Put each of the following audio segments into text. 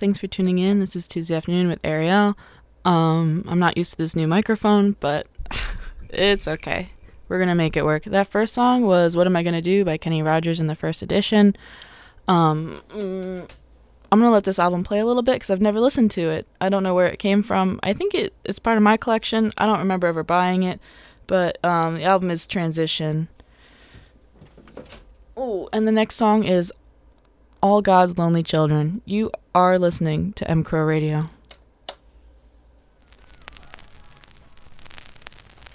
Thanks for tuning in. This is Tuesday afternoon with Ariel. Um, I'm not used to this new microphone, but it's okay. We're gonna make it work. That first song was "What Am I Gonna Do" by Kenny Rogers in the first edition. Um, mm, I'm gonna let this album play a little bit because I've never listened to it. I don't know where it came from. I think it it's part of my collection. I don't remember ever buying it, but um, the album is Transition. Oh, and the next song is all God's Lonely Children. You are listening to M Crow Radio.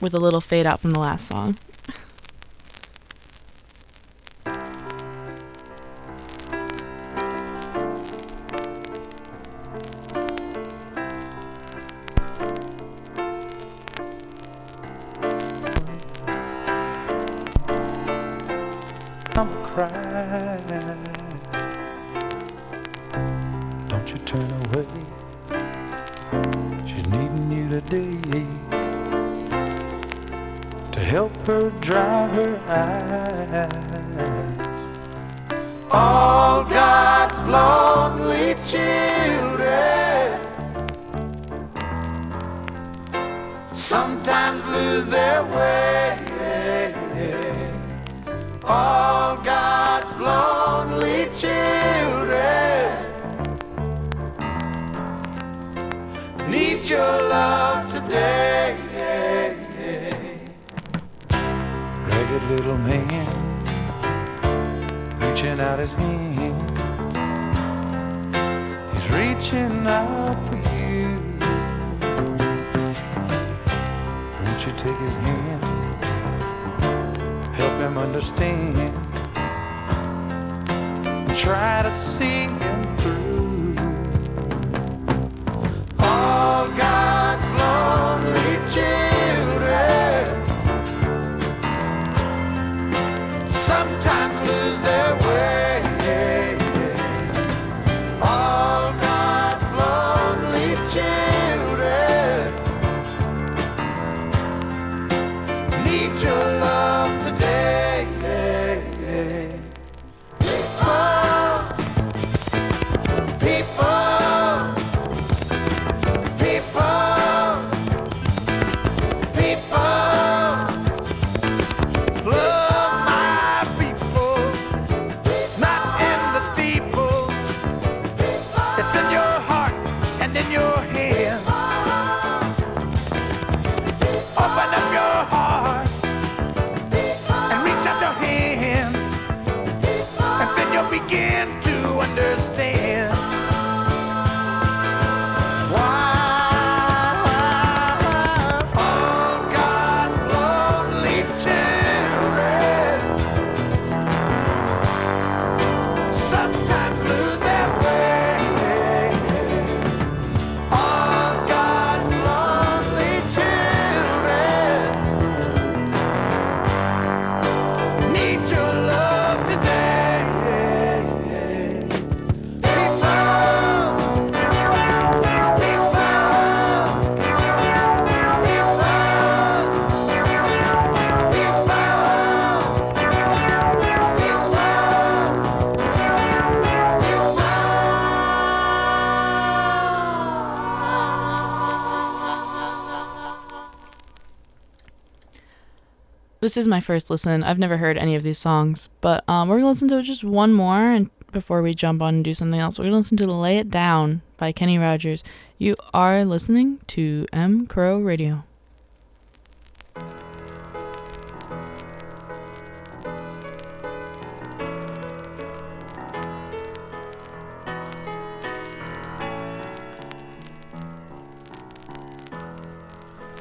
With a little fade out from the last song. I'm crying. Turn away. She's needing you today to help her dry her eyes. All God's lonely children sometimes lose their way. All God's lonely children your love today. Ragged little man reaching out his hand. He's reaching out for you. Won't you take his hand? Help him understand. Try to see him through. Lonely this is my first listen. I've never heard any of these songs, but um, we're gonna listen to just one more and before we jump on and do something else. We're gonna listen to "Lay It Down" by Kenny Rogers. You are listening to M Crow Radio.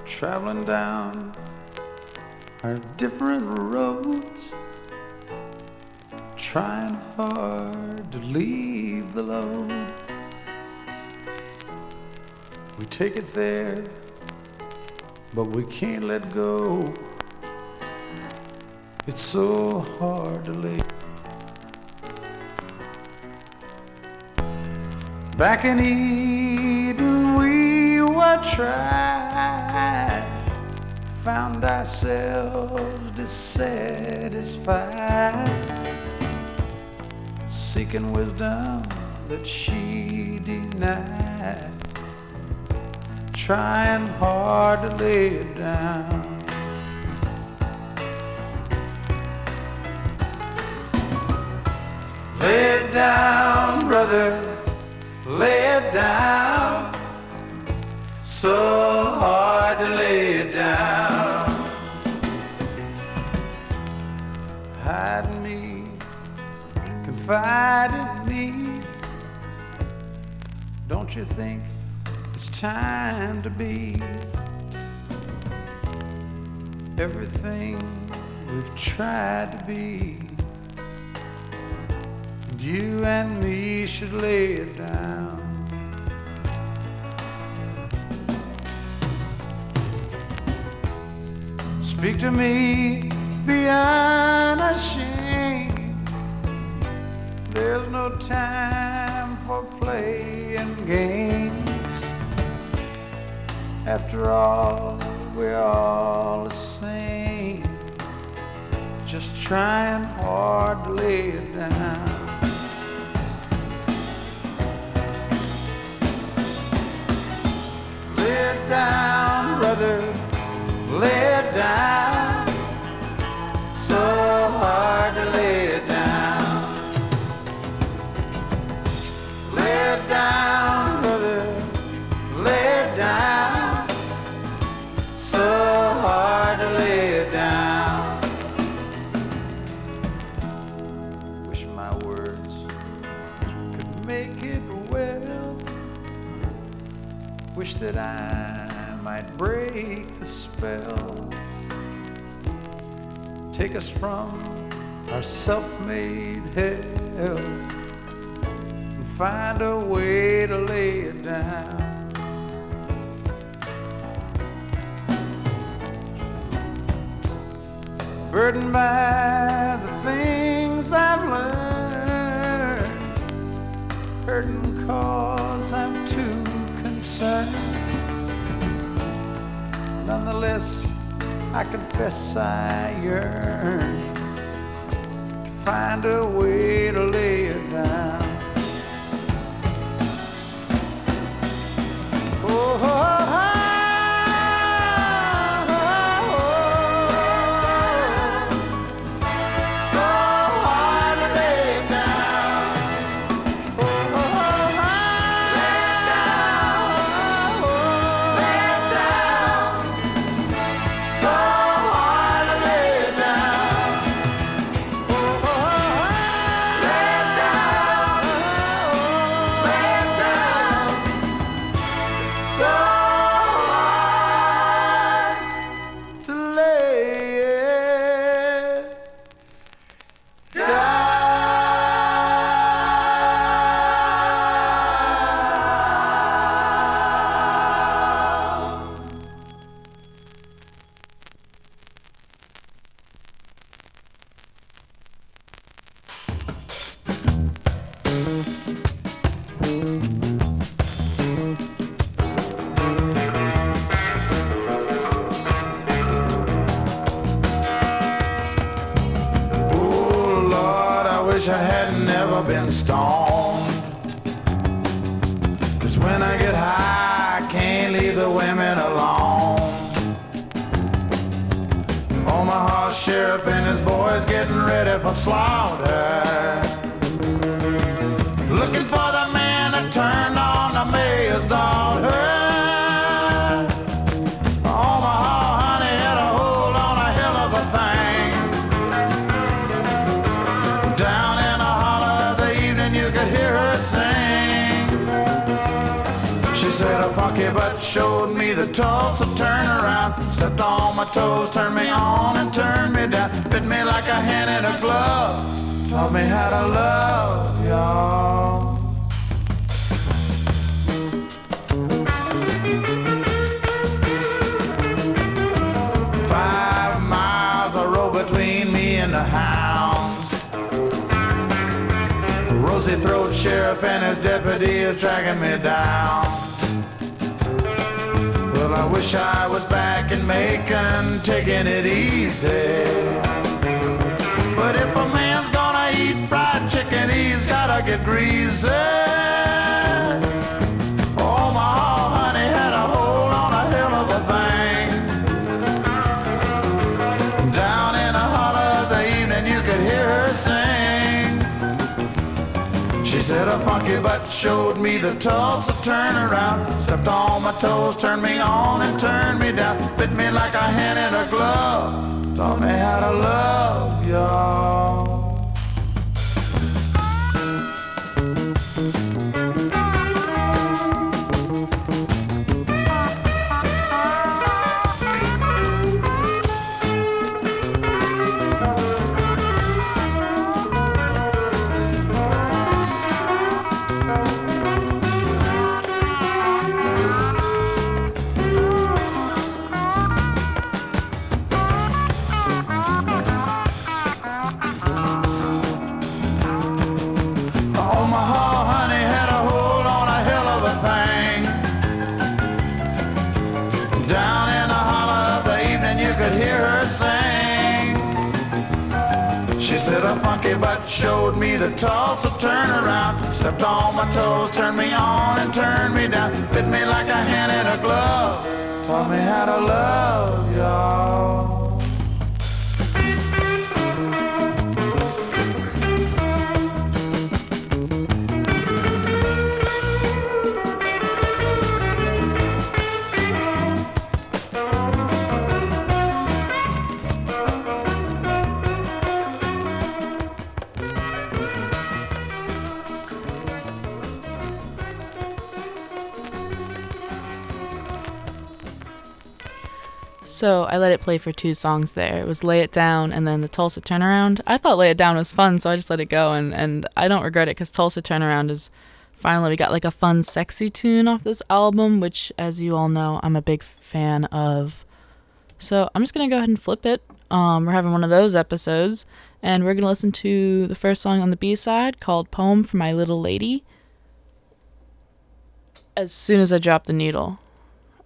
traveling down our different roads, trying hard to leave the load. We take it there, but we can't let go. It's so hard to leave. Back in Eden, we were tried, found ourselves dissatisfied, seeking wisdom that she denied, trying hard to lay it down. Lay it down, brother, lay it down. So hard to lay confide in me. Don't you think it's time to be everything we've tried to be? You and me should lay it down. Speak to me, be unashamed. There's no time for playing games. After all, we're all the same. Just trying hard to lay it down. Lay it down, brother. Take us from our self made hell and find a way to lay it down. Burdened by the things I've learned, hurting cause I'm too concerned. Nonetheless, I confess I yearn to find a way to lay it down. A funky showed me the Tulsa turnaround. Stepped on my toes, turned me on and turned me down. Fit me like a hand in a glove. Taught me how to love y'all. Me the Tulsa turnaround. Stepped on my toes, turned me on and turned me down. Fit me like a hand in a glove. Taught me how to love y'all. So I let it play for two songs there. It was Lay It Down and then the Tulsa Turnaround. I thought Lay It Down was fun, so I just let it go, and, and I don't regret it because Tulsa Turnaround is finally, we got like a fun, sexy tune off this album, which, as you all know, I'm a big fan of. So I'm just going to go ahead and flip it. Um, we're having one of those episodes, and we're going to listen to the first song on the B side called Poem for My Little Lady. As soon as I drop the needle,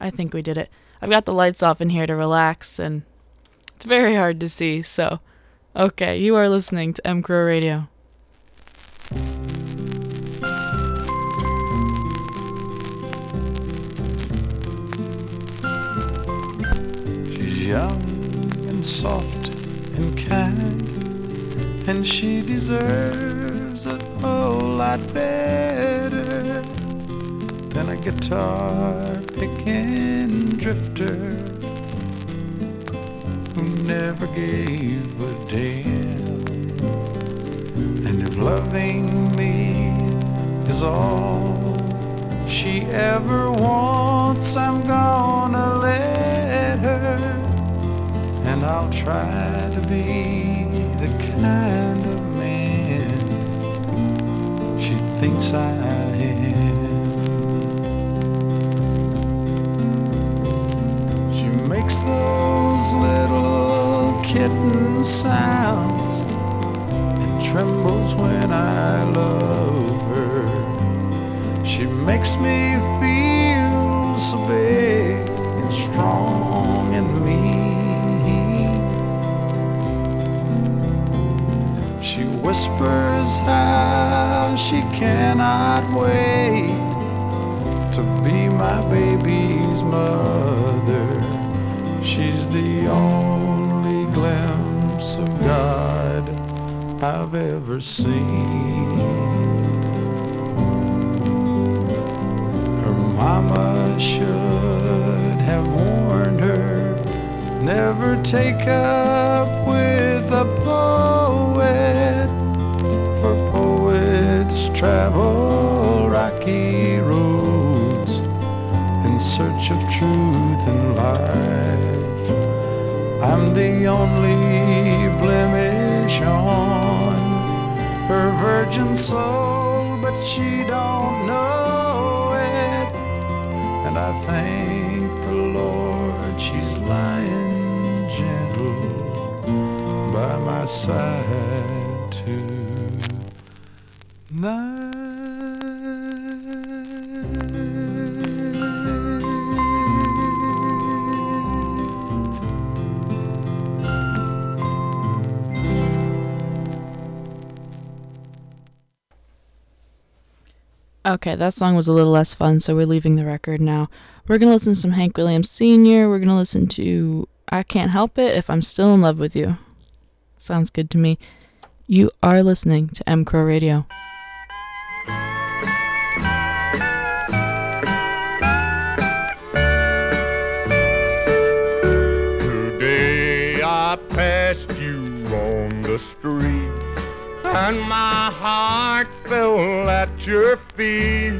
I think we did it. I've got the lights off in here to relax, and it's very hard to see. So, okay, you are listening to M Crow Radio. She's young and soft and kind, and she deserves a whole lot better than a guitar picking drifter who never gave a damn. And if loving me is all she ever wants, I'm gonna let her. And I'll try to be the kind of man she thinks I am. Makes those little kitten sounds and trembles when I love her. She makes me feel so big and strong and mean. She whispers how she cannot wait to be my baby's mother. She's the only glimpse of God I've ever seen. Her mama should have warned her never take up with a poet, for poets travel rocky roads in search of truth and life. The only blemish on her virgin soul, but she don't know it. And I thank the Lord she's lying gentle by my side tonight. Okay, that song was a little less fun, so we're leaving the record now. We're going to listen to some Hank Williams Sr. We're going to listen to I Can't Help It If I'm Still in Love with You. Sounds good to me. You are listening to M Crow Radio. And my heart fell at your feet.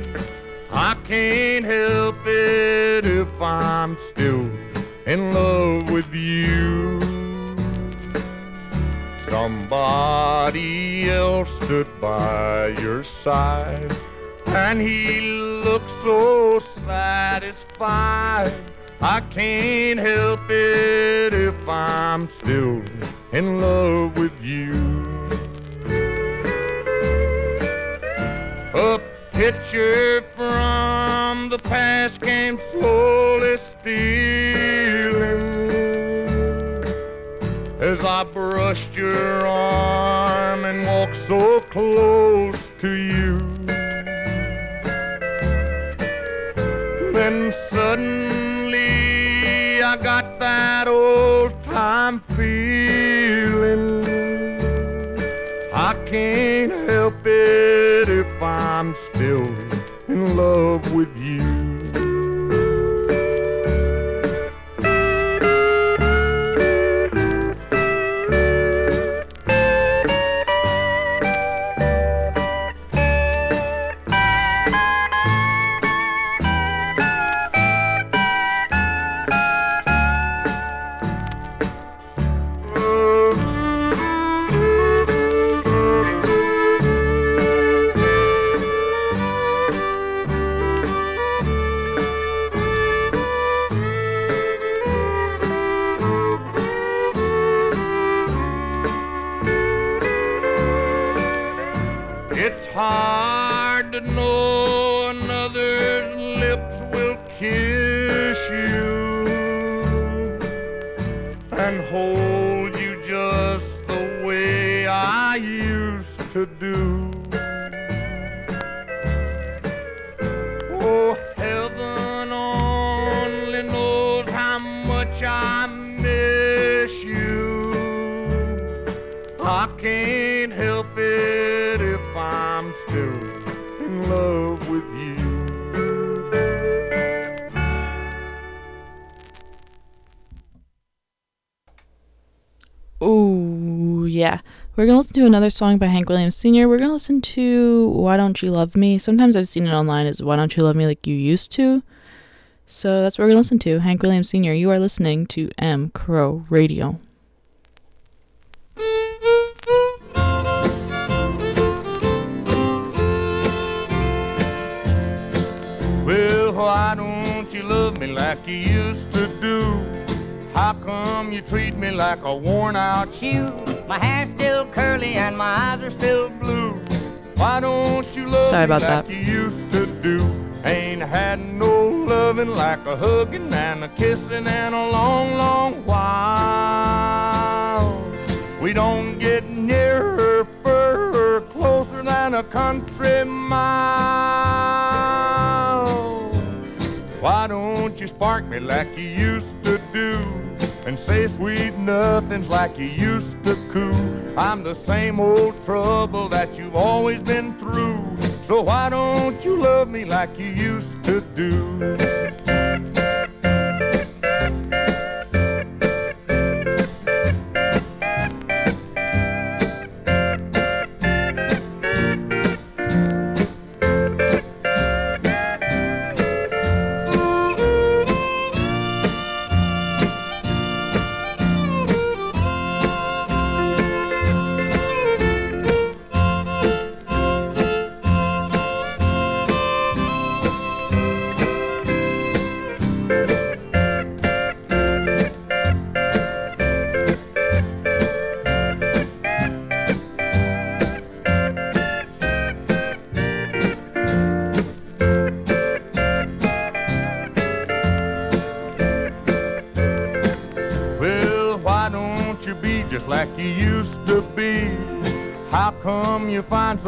I can't help it if I'm still in love with you. Somebody else stood by your side, and he looked so satisfied. I can't help it if I'm still in love with you. A picture from the past came slowly stealing as I brushed your arm and walked so close to you. Then suddenly I got that old time feeling. I can't help it I'm still in love with We're going to listen to another song by Hank Williams Sr. We're going to listen to Why Don't You Love Me. Sometimes I've seen it online as Why Don't You Love Me Like You Used to. So that's what we're going to listen to. Hank Williams Sr. You are listening to M Crow Radio. Well, why don't you love me like you used to do? How come you treat me like a worn out shoe? My hair's still curly and my eyes are still blue. Why don't you love Sorry me about like that. you used to do? Ain't had no loving like a hugging and a kissing in a long, long while. We don't get nearer, further, closer than a country mile. Why don't you spark me like you used to do? And say sweet nothings like you used to coo. I'm the same old trouble that you've always been through. So why don't you love me like you used to do?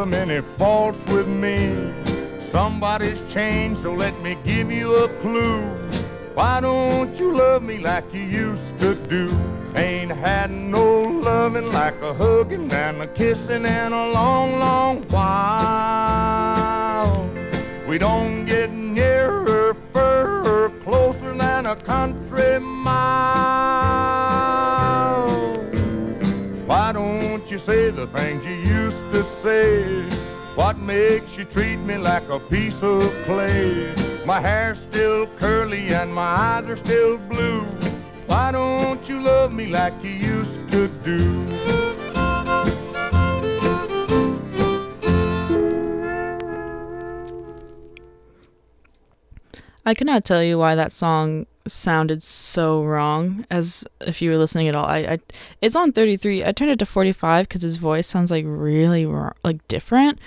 Many faults with me? Somebody's changed, so let me give you a clue. Why don't you love me like you used to do? Ain't had no loving like a hugging and a kissing in a long, long while. We don't get nearer, further, closer than a country mile. Say the things you used to say? What makes you treat me like a piece of clay? My hair's still curly and my eyes are still blue. Why don't you love me like you used to do? I cannot tell you why that song sounded so wrong. As if you were listening at all, I, I it's on 33. I turned it to 45 because his voice sounds like really like different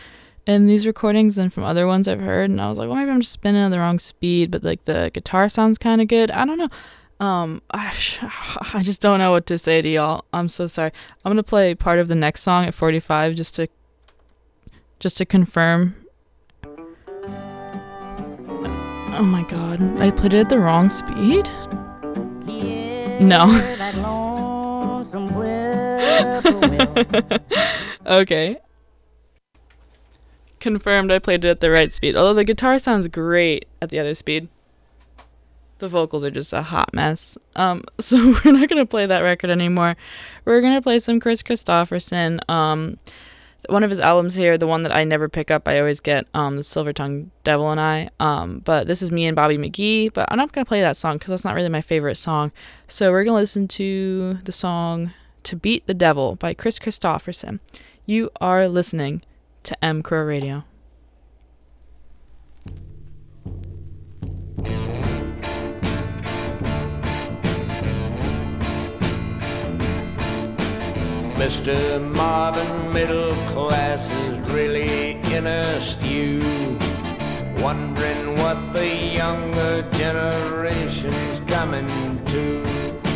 in these recordings than from other ones I've heard. And I was like, well, maybe I'm just spinning at the wrong speed, but like the guitar sounds kind of good. I don't know. Um, I, I just don't know what to say to y'all. I'm so sorry. I'm gonna play part of the next song at 45 just to just to confirm Oh my god, I played it at the wrong speed? No. okay. Confirmed I played it at the right speed. Although the guitar sounds great at the other speed. The vocals are just a hot mess. Um, so we're not gonna play that record anymore. We're gonna play some Kris Kristofferson. Um, one of his albums here, the one that I never pick up, I always get um the Silver Tongue Devil and I. Um, but this is me and Bobby McGee. But I'm not gonna play that song because that's not really my favorite song. So we're gonna listen to the song "To Beat the Devil" by Kris Kristofferson. You are listening to M Crow Radio. Mr. Marvin, middle class is really in a stew. Wondering what the younger generation's coming to.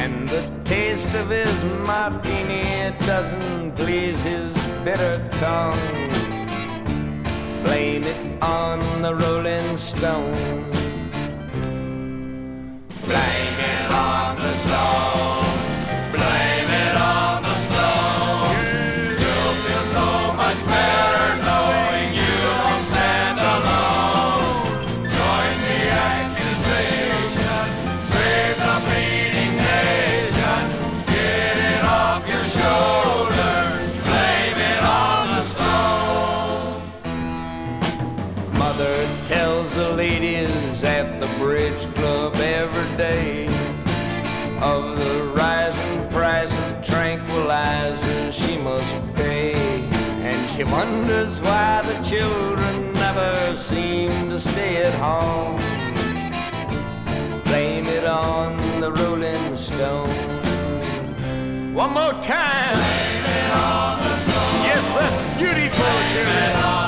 And the taste of his martini doesn't please his bitter tongue. Blame it on the Rolling Stone. Blame it on the Stones. Home. Blame it on the Rolling Stone. One more time. Blame it on the Stone. Yes, that's beautiful. Blame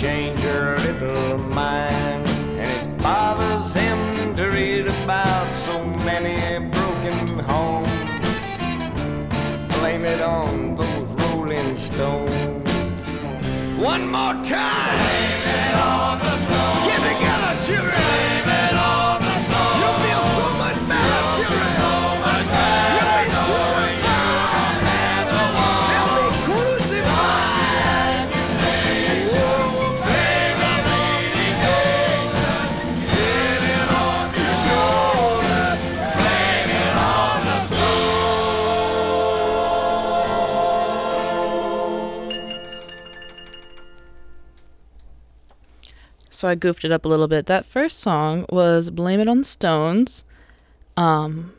change her little mind. And it bothers him to read about so many broken homes. Blame it on those rolling stones. One more time. Blame it on the stones. So I goofed it up a little bit. That first song was "Blame It on the Stones." Um,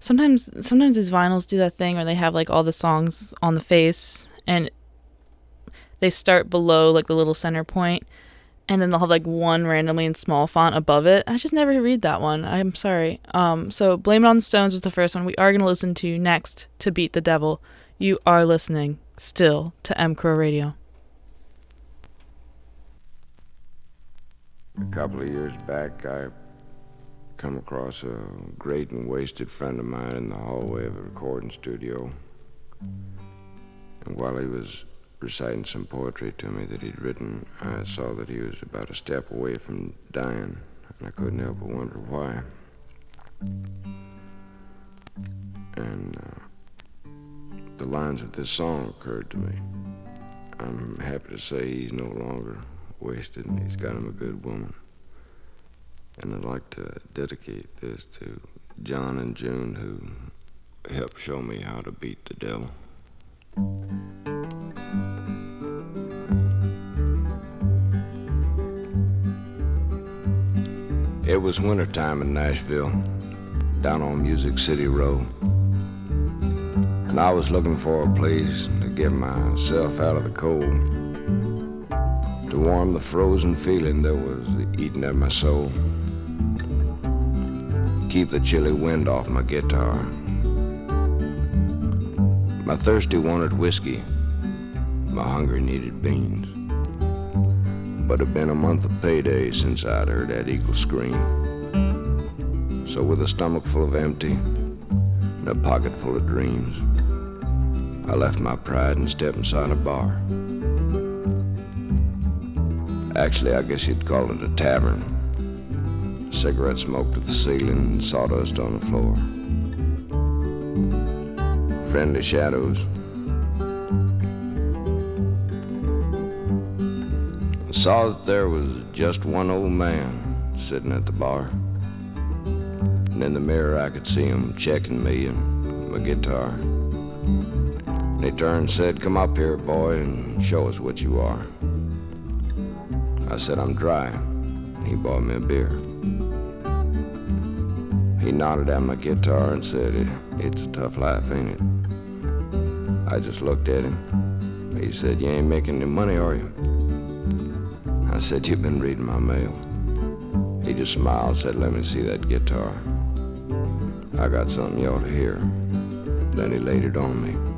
sometimes sometimes these vinyls do that thing where they have like all the songs on the face and they start below like the little center point and then they'll have like one randomly in small font above it. I just never read that one. I'm sorry. Um, so "Blame It on the Stones" was the first one. We are gonna listen to next to "Beat the Devil." You are listening still to M Crow Radio. A couple of years back, I come across a great and wasted friend of mine in the hallway of a recording studio. And while he was reciting some poetry to me that he'd written, I saw that he was about a step away from dying, and I couldn't help but wonder why. And uh, the lines of this song occurred to me. I'm happy to say he's no longer wasted and he's got him a good woman. And I'd like to dedicate this to John and June who helped show me how to beat the devil. It was wintertime in Nashville, down on Music City Road. And I was looking for a place to get myself out of the cold to warm the frozen feeling that was eating at my soul. Keep the chilly wind off my guitar. My thirsty wanted whiskey, my hunger needed beans. But it'd been a month of payday since I'd heard that eagle scream. So with a stomach full of empty and a pocket full of dreams, I left my pride and stepped inside a bar. Actually, I guess you'd call it a tavern. Cigarette smoke to the ceiling sawdust on the floor. Friendly shadows. I saw that there was just one old man sitting at the bar. And in the mirror, I could see him checking me and my guitar. And he turned and said, Come up here, boy, and show us what you are. I said, I'm dry. And He bought me a beer. He nodded at my guitar and said, It's a tough life, ain't it? I just looked at him. He said, You ain't making any money, are you? I said, You've been reading my mail. He just smiled and said, Let me see that guitar. I got something you ought to hear. Then he laid it on me.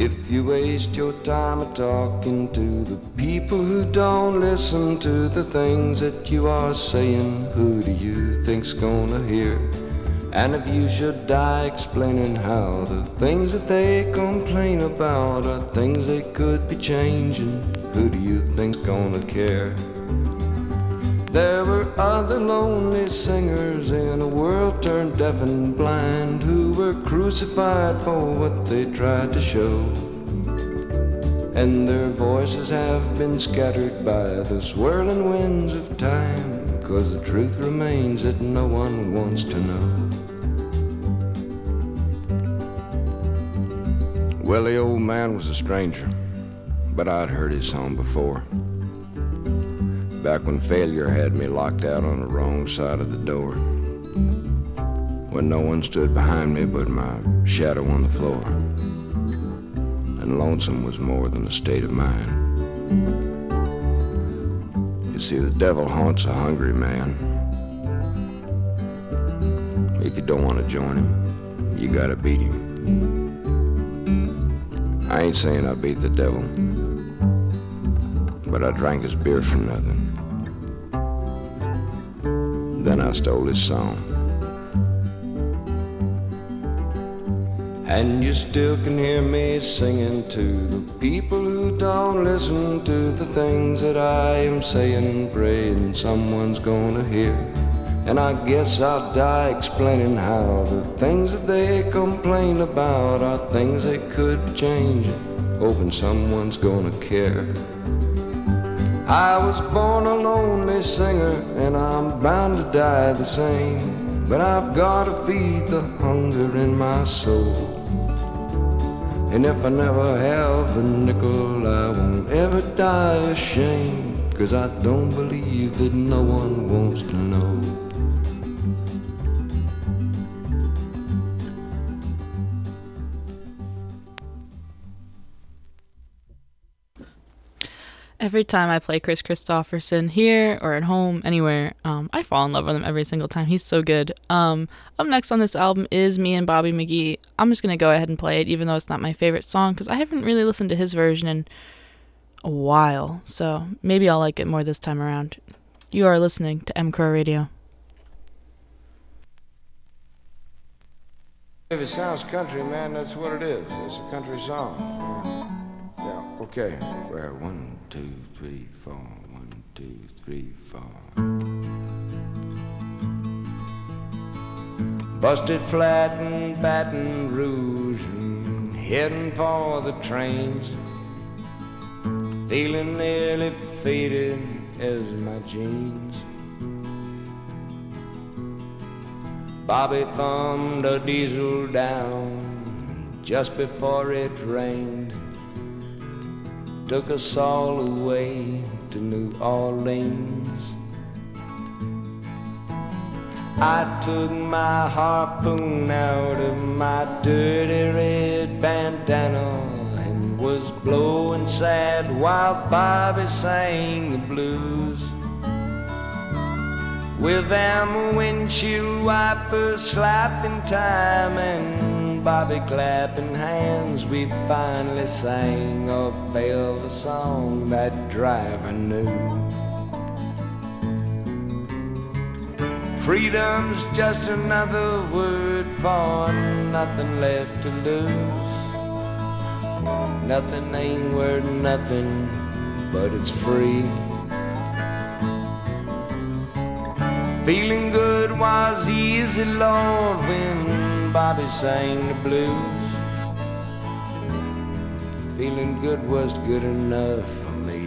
If you waste your time talking to the people who don't listen to the things that you are saying, who do you think's gonna hear? And if you should die explaining how the things that they complain about are things they could be changing, who do you think's gonna care? There were other lonely singers in a world turned deaf and blind who were crucified for what they tried to show. And their voices have been scattered by the swirling winds of time, cause the truth remains that no one wants to know. Well, the old man was a stranger, but I'd heard his song before back when failure had me locked out on the wrong side of the door. When no one stood behind me but my shadow on the floor. And lonesome was more than a state of mind. You see, the devil haunts a hungry man. If you don't want to join him, you gotta beat him. I ain't saying I beat the devil, but I drank his beer for nothing. Then I stole his song. And you still can hear me singing to the people who don't listen to the things that I am saying, praying someone's gonna hear. And I guess I'll die explaining how the things that they complain about are things they could be hoping someone's gonna care. I was born a lonely singer, and I'm bound to die the same. But I've gotta feed the hunger in my soul. And if I never have a nickel, I won't ever die ashamed. Cause I don't believe that no one wants to know. Every time I play Kris Kristofferson here or at home, anywhere, um, I fall in love with him every single time. He's so good. Um, up next on this album is me and Bobby McGee. I'm just going to go ahead and play it, even though it's not my favorite song, because I haven't really listened to his version in a while. So maybe I'll like it more this time around. You are listening to M Crow Radio. If it sounds country, man, that's what it is. It's a country song. Yeah, okay. Where one, two, three, four. One, two, three, four. Busted flat in Baton Rouge and heading for the trains. Feeling nearly faded as my jeans. Bobby thumbed a diesel down just before it rained. Took us all away to New Orleans. I took my harpoon out of my dirty red bandana and was blowing sad while Bobby sang the blues. With them windshield wipers slapping time and Bobby clapping hands, we finally sang a velvet song that driver knew. Freedom's just another word for nothing left to lose. Nothing ain't worth nothing, but it's free. Feeling good was easy, Lord, when Bobby sang the blues. Feeling good was good enough for me.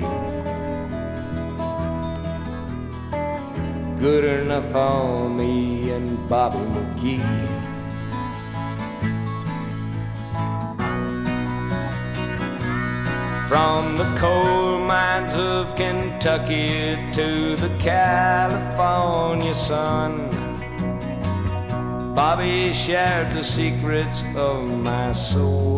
Good enough for me and Bobby McGee. From the coal mines of Kentucky to the California sun, Bobby shared the secrets of my soul.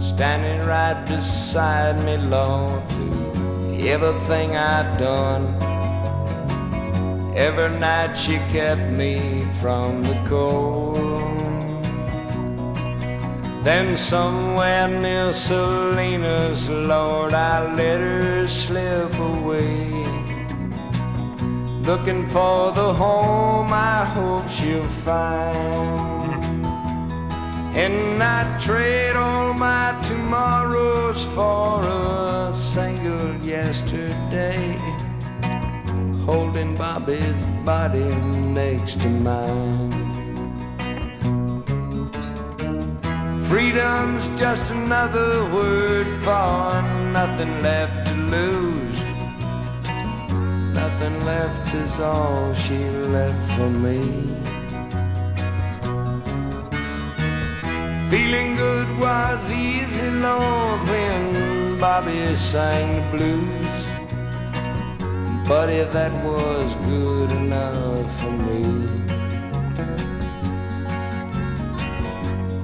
Standing right beside me, Lord, to everything I'd done. Every night she kept me from the cold. Then somewhere near Salinas, Lord, I let her slip away. Looking for the home I hope she'll find. And I trade all my tomorrows for a single yesterday. Holding Bobby's body next to mine. Freedom's just another word for nothing left to lose. Nothing left is all she left for me. Feeling good was easy, Lord, when Bobby sang the blues. Buddy, that was good enough for me.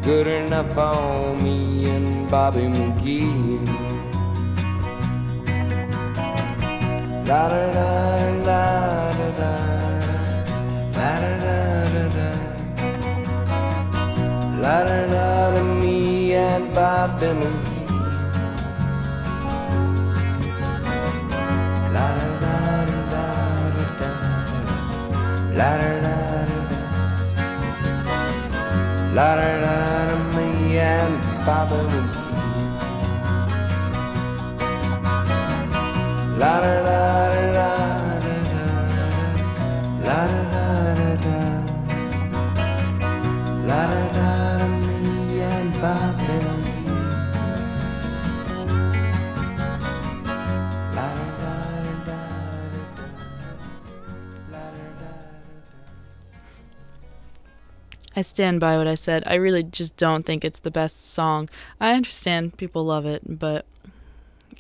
good enough for me and Bobby McGee. da da da da da da da da da da la da da da me and Bob Dylan. La da da da da da da la da da da da la da da da me and Bob Dylan. I stand by what I said. I really just don't think it's the best song. I understand people love it, but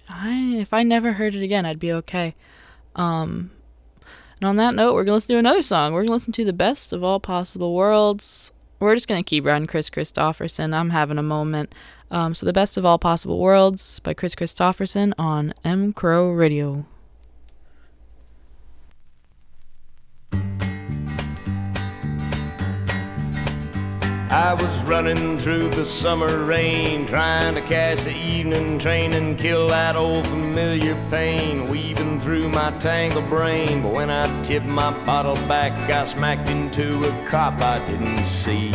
I if I never heard it again, I'd be okay. Um and on that note, we're gonna listen to another song. We're gonna listen to the best of all possible worlds. We're just gonna keep running Kris Kristofferson. I'm having a moment. Um, so the best of all possible worlds by Kris Kristofferson on M Crow Radio. I was running through the summer rain, trying to catch the evening train and kill that old familiar pain, weaving through my tangled brain. But when I tipped my bottle back, I smacked into a cop I didn't see.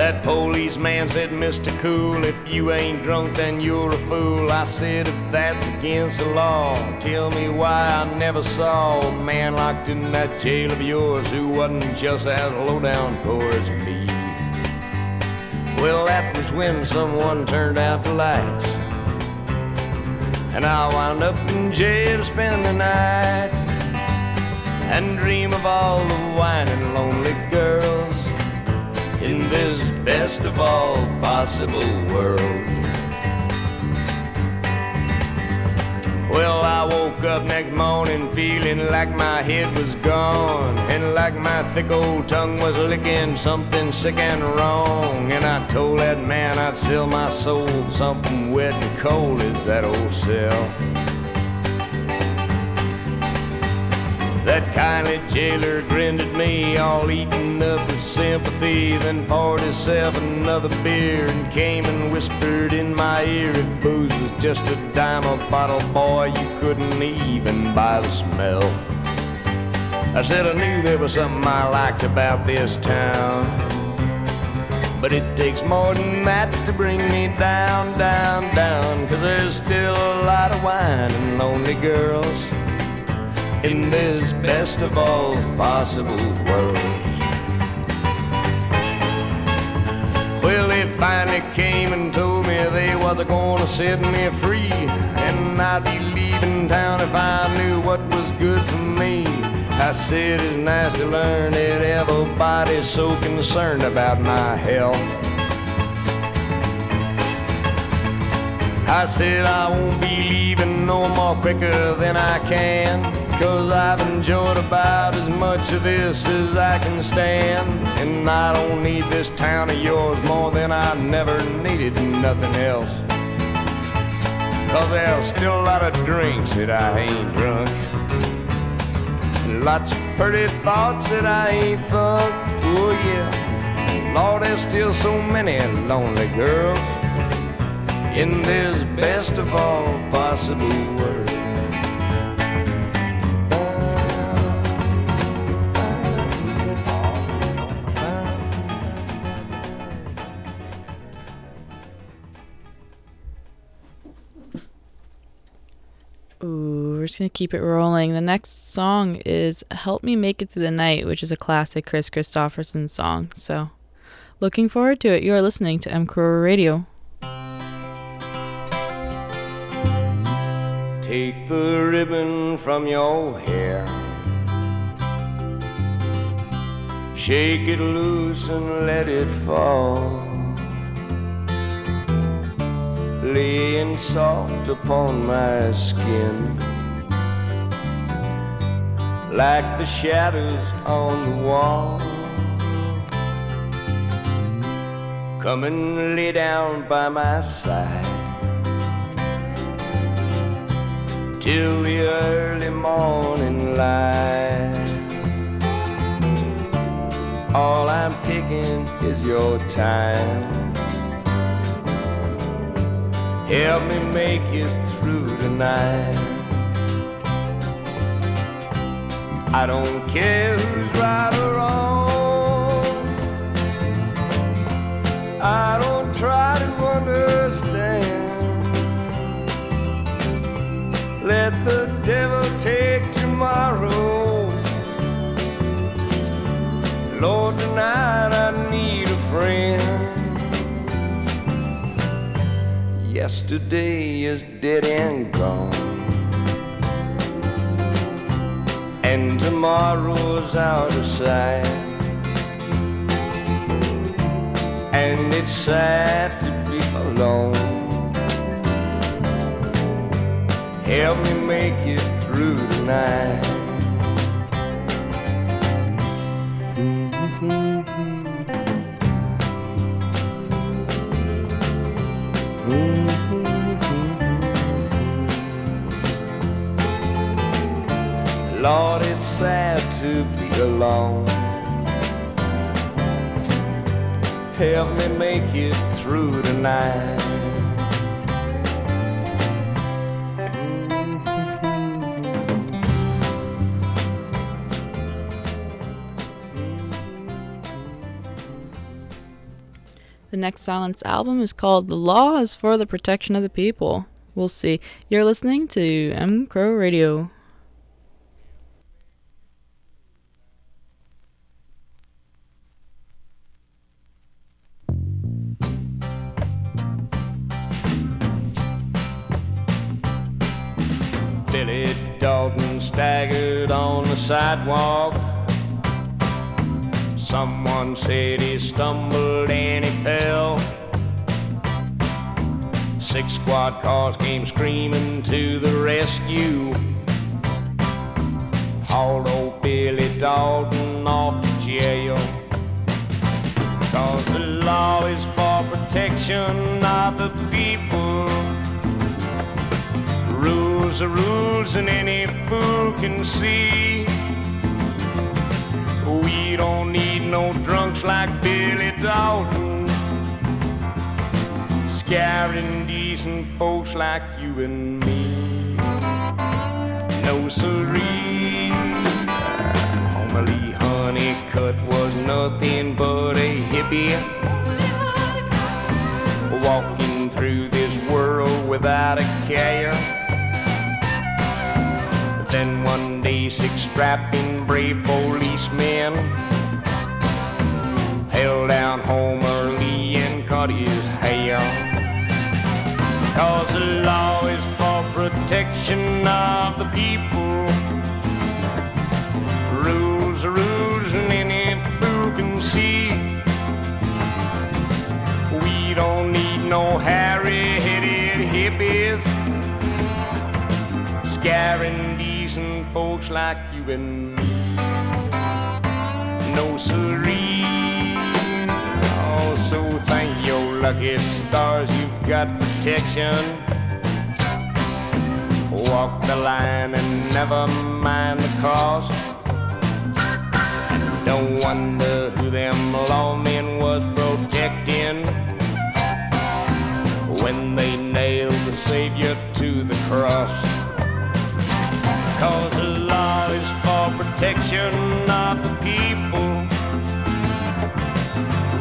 That policeman said, Mr. Cool, if you ain't drunk, then you're a fool. I said, if that's against the law, tell me why I never saw a man locked in that jail of yours who wasn't just as low down poor as me. Well, that was when someone turned out the lights. And I wound up in jail to spend the night and dream of all the whining lonely girls in this best of all possible worlds. Well, I woke up next morning feeling like my head was gone and like my thick old tongue was licking something sick and wrong. And I told that man I'd sell my soul something wet and cold as that old cell. That kindly jailer grinned at me, all eaten up with sympathy, then poured himself another beer and came and whispered in my ear if booze was just a dime a bottle, boy, you couldn't even buy the smell. I said I knew there was something I liked about this town. But it takes more than that to bring me down, down, down. Cause there's still a lot of wine and lonely girls in this best of all possible worlds. Well, they finally came and told me they was gonna set me free, and I'd be leaving town if I knew what was good for me. I said it's nice to learn that everybody's so concerned about my health. I said I won't be leaving no more quicker than I can. Cause I've enjoyed about as much of this as I can stand. And I don't need this town of yours more than I never needed nothing else. Cause there's still a lot of drinks that I ain't drunk. Lots of pretty thoughts that I ain't thunk. Oh yeah. Lord, there's still so many lonely girls in this best of all possible worlds. Gonna keep it rolling. The next song is "Help Me Make It Through the Night," which is a classic Kris Kristofferson song. So, looking forward to it. You are listening to M Crow Radio. Take the ribbon from your hair. Shake it loose and let it fall. Laying soft upon my skin. Like the shadows on the wall. Come and lay down by my side. till the early morning light. All I'm taking is your time. Help me make it through tonight. I don't care who's right or wrong. I don't try to understand. Let the devil take tomorrow. Lord, tonight I need a friend. Yesterday is dead and gone. Tomorrow's out of sight. And it's sad to be alone. Help me make it through the night. Alone. Help me make it through the night. The next Silence album is called The Law is for the Protection of the People. We'll see. You're listening to M Crow Radio. Dalton staggered on the sidewalk. Someone said he stumbled and he fell. Six squad cars came screaming to the rescue. Hauled old Billy Dalton off to jail. Cause the law is for protection of the Are rules and any fool can see. We don't need no drunks like Billy Dalton. Scaring decent folks like you and me. No siree. Homer Lee Honeycutt was nothing but a hippie. Walking through this world without a care. Then one day, six strapping brave policemen held down Homer Lee and cut his hair. Cause the law is for protection of the people. Rules are rules, and any fool can see. We don't need no hairy-headed hippies scaring decent folks like you and me. No siree. Oh, so thank your lucky stars you've got protection. Walk the line and never mind the cost. Don't wonder who them lawmen was protecting when they nailed the Savior to the cross. Cause the law is for protection of the people.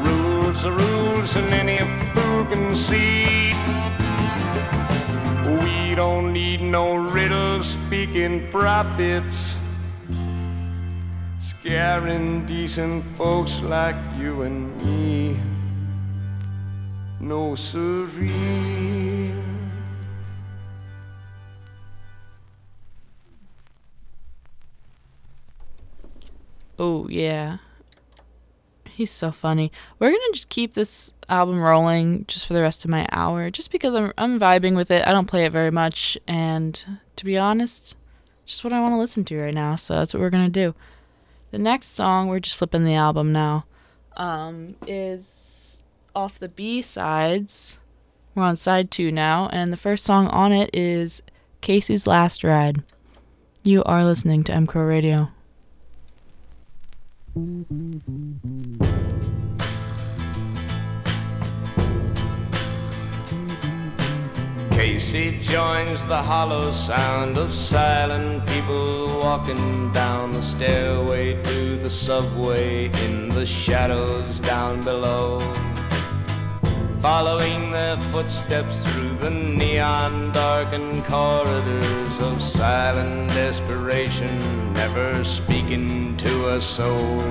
Rules are rules, and any fool can see. We don't need no riddle speaking prophets. Scaring decent folks like you and me. No siree. Oh, yeah. He's so funny. We're going to just keep this album rolling just for the rest of my hour, just because I'm, I'm vibing with it. I don't play it very much, and to be honest, just what I want to listen to right now, so that's what we're going to do. The next song, we're just flipping the album now, um, is off the B sides. We're on side two now, and the first song on it is Casey's Last Ride. You are listening to M Crow Radio. Casey joins the hollow sound of silent people walking down the stairway to the subway in the shadows down below. Following their footsteps through the neon darkened corridors of silent desperation, never speaking to a soul.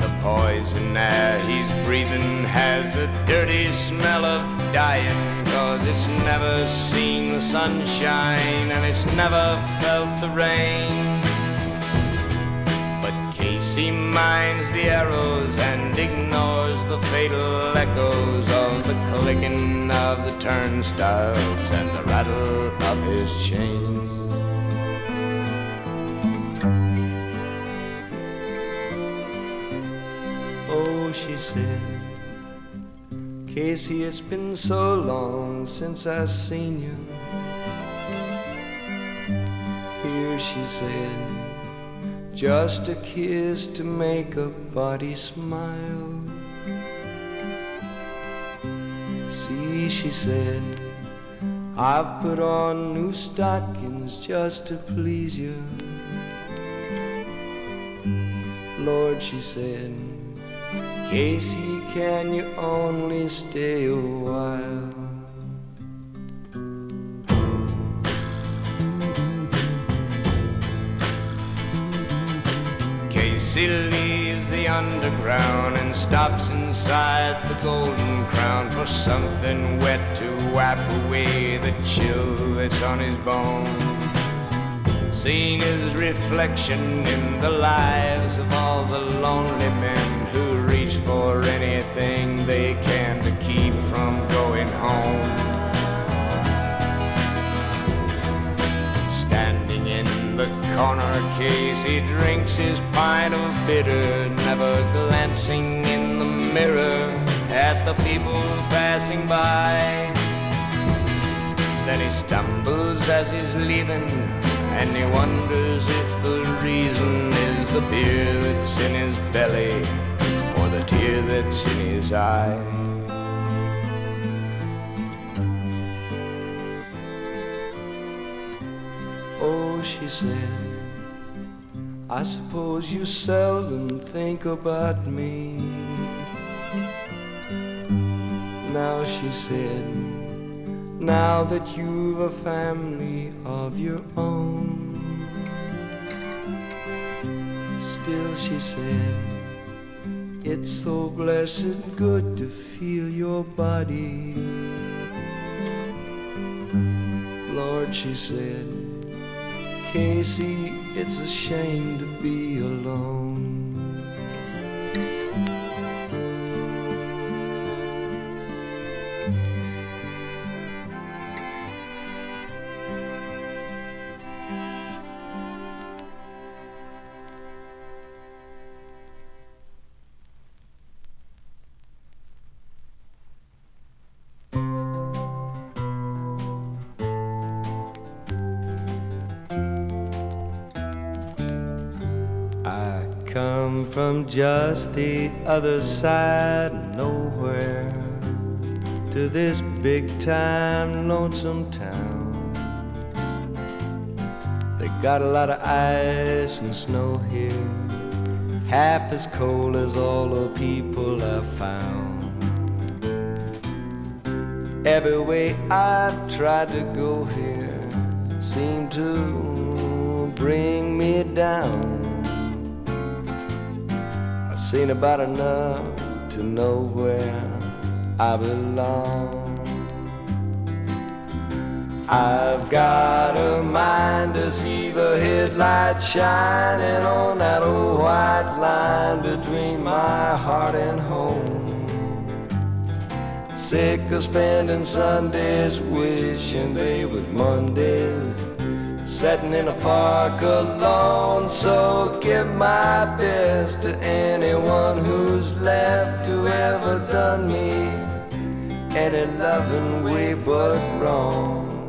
The poison air he's breathing has the dirty smell of dying cause it's never seen the sunshine and it's never felt the rain Casey minds the arrows and ignores the fatal echoes of the clicking of the turnstiles and the rattle of his chains Oh, she said. Casey, it's been so long since I seen you. Here, she said, just a kiss to make a body smile. See, she said, I've put on new stockings just to please you. Lord, she said, Casey, can you only stay a while? Casey leaves the underground and stops inside the Golden Crown for something wet to wipe away the chill that's on his bones. Seeing his reflection in the lives of all the lonely men who reach for anything they can to keep from going home. Corner case, he drinks his pint of bitter, never glancing in the mirror at the people passing by. Then he stumbles as he's leaving, and he wonders if the reason is the beer that's in his belly or the tear that's in his eye. Oh, she said, I suppose you seldom think about me. Now, she said, now that you've a family of your own. Still, she said, it's so blessed good to feel your body. Lord, she said, Casey, it's a shame to be alone. Just the other side nowhere to this big time lonesome town. They got a lot of ice and snow here, half as cold as all the people I've found. Every way I've tried to go here seemed to bring me down seen about enough to know where I belong. I've got a mind to see the headlights shining on that old white line between my heart and home. Sick of spending Sundays wishing they would Mondays sitting in a park alone. So give my best to anyone who's left, who ever done me any loving way but wrong.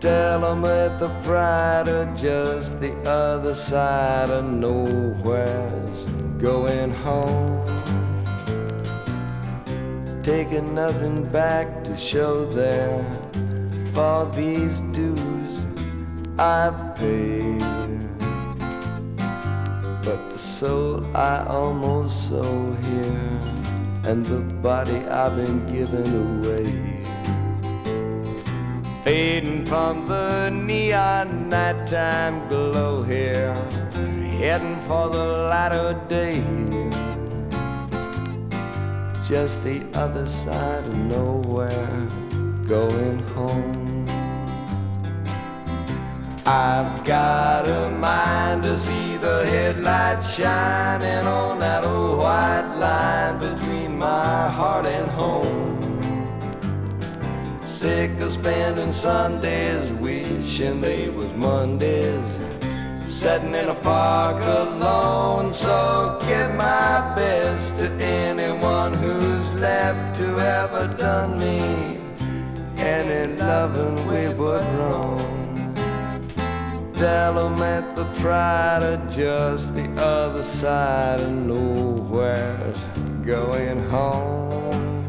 Tell them that the pride of just the other side of nowhere's going home. taking nothing back to show there for these dues I've paid. But the soul I almost sold here, and the body I've been given away. Fading from the neon nighttime glow here, heading for the light of day just the other side of nowhere, going home. I've got a mind to see the headlights shining on that old white line between my heart and home. Sick of spending Sundays wishing they was Mondays sitting in a park alone. So give my best to anyone who's left to ever done me any loving we would wrong. Tell 'em that the pride of just the other side of nowhere's going home.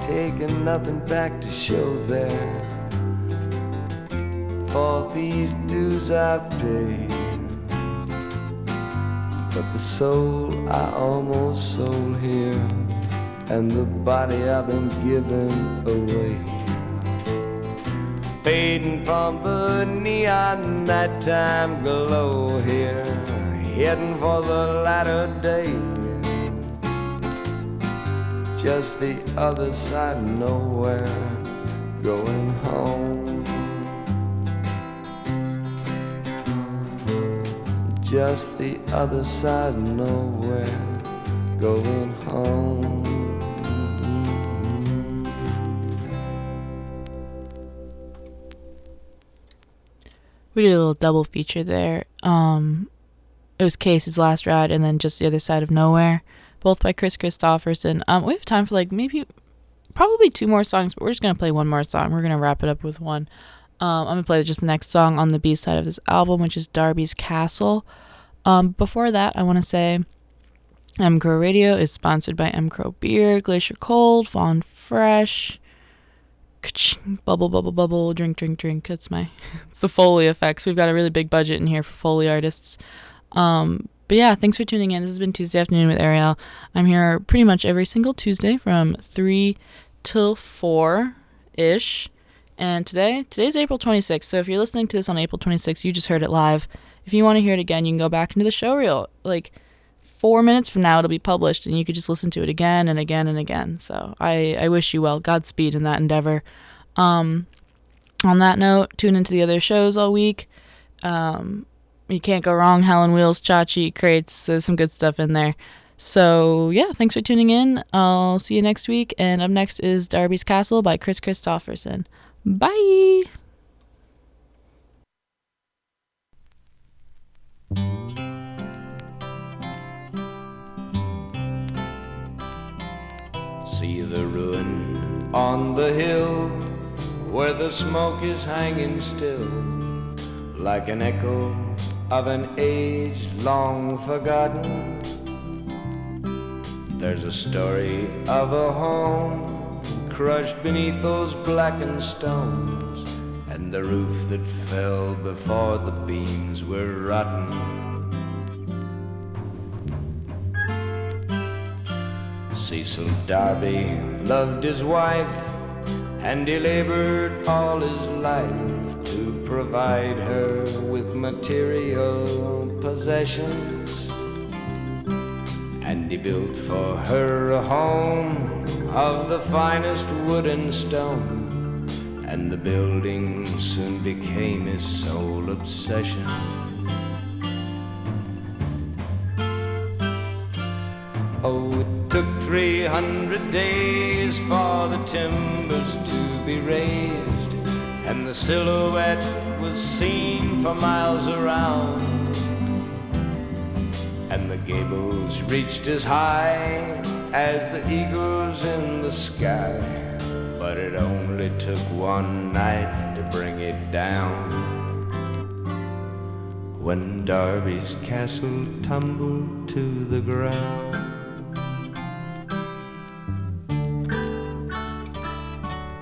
Taking nothing back to show there for these dues I've paid. But the soul I almost sold here, and the body I've been given away. Fading from the neon nighttime glow here, heading for the light of day. Just the other side of nowhere, going home. just the other side of nowhere, going home. We did a little double feature there. Um, it was Case's Last Ride and then Just the Other Side of Nowhere, both by Kris Kristofferson. Um, we have time for like maybe, probably two more songs, but we're just gonna play one more song. We're gonna wrap it up with one. Um, I'm gonna play just the next song on the B side of this album, which is Darby's Castle. Um, before that, I want to say M Crow Radio is sponsored by M Crow Beer, Glacier Cold, Fawn Fresh, bubble, bubble, bubble, drink, drink, drink. It's my it's the Foley effects. We've got a really big budget in here for Foley artists. Um, but yeah, thanks for tuning in. This has been Tuesday afternoon with Ariel. I'm here pretty much every single Tuesday from three till four ish. And today, today's April 26th. So if you're listening to this on April 26th, you just heard it live. If you want to hear it again, you can go back into the show reel. Like four minutes from now, it'll be published, and you could just listen to it again and again and again. So I, I wish you well. Godspeed in that endeavor. Um, on that note, tune into the other shows all week. Um, you can't go wrong. Helen Wheels, Chachi, Crates. There's some good stuff in there. So yeah, thanks for tuning in. I'll see you next week. And up next is Darby's Castle by Kris Kristofferson. Bye. See the ruin on the hill where the smoke is hanging still, like an echo of an age long forgotten. There's a story of a home crushed beneath those blackened stones, and the roof that fell before the beams were rotten. Cecil Darby loved his wife, and he labored all his life to provide her with material possessions. And he built for her a home of the finest wood and stone, and the building soon became his sole obsession. Oh, it took 300 days for the timbers to be raised, and the silhouette was seen for miles around. And the gables reached as high as the eagles in the sky, but it only took one night to bring it down. When Darby's castle tumbled to the ground.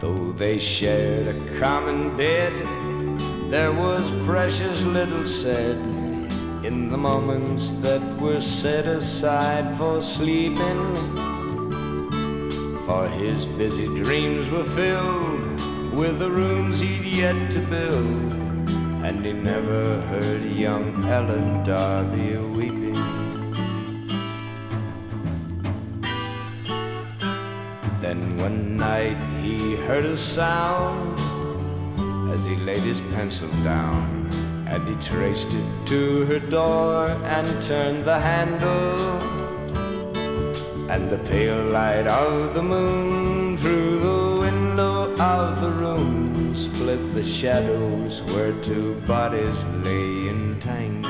Though they shared a common bed, there was precious little said in the moments that were set aside for sleeping. For his busy dreams were filled with the rooms he'd yet to build, and he never heard young Ellen Darby weeping. Then one night he heard a sound as he laid his pencil down, and he traced it to her door and turned the handle. And the pale light of the moon through the window of the room split the shadows where two bodies lay entangled.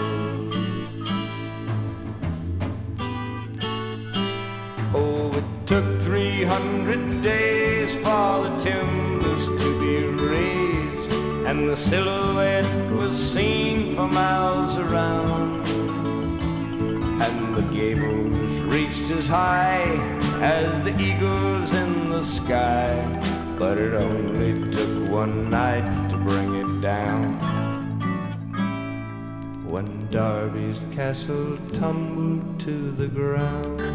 300 days for the timbers to be raised, and the silhouette was seen for miles around. And the gables reached as high as the eagles in the sky, but it only took one night to bring it down. When Darby's castle tumbled to the ground.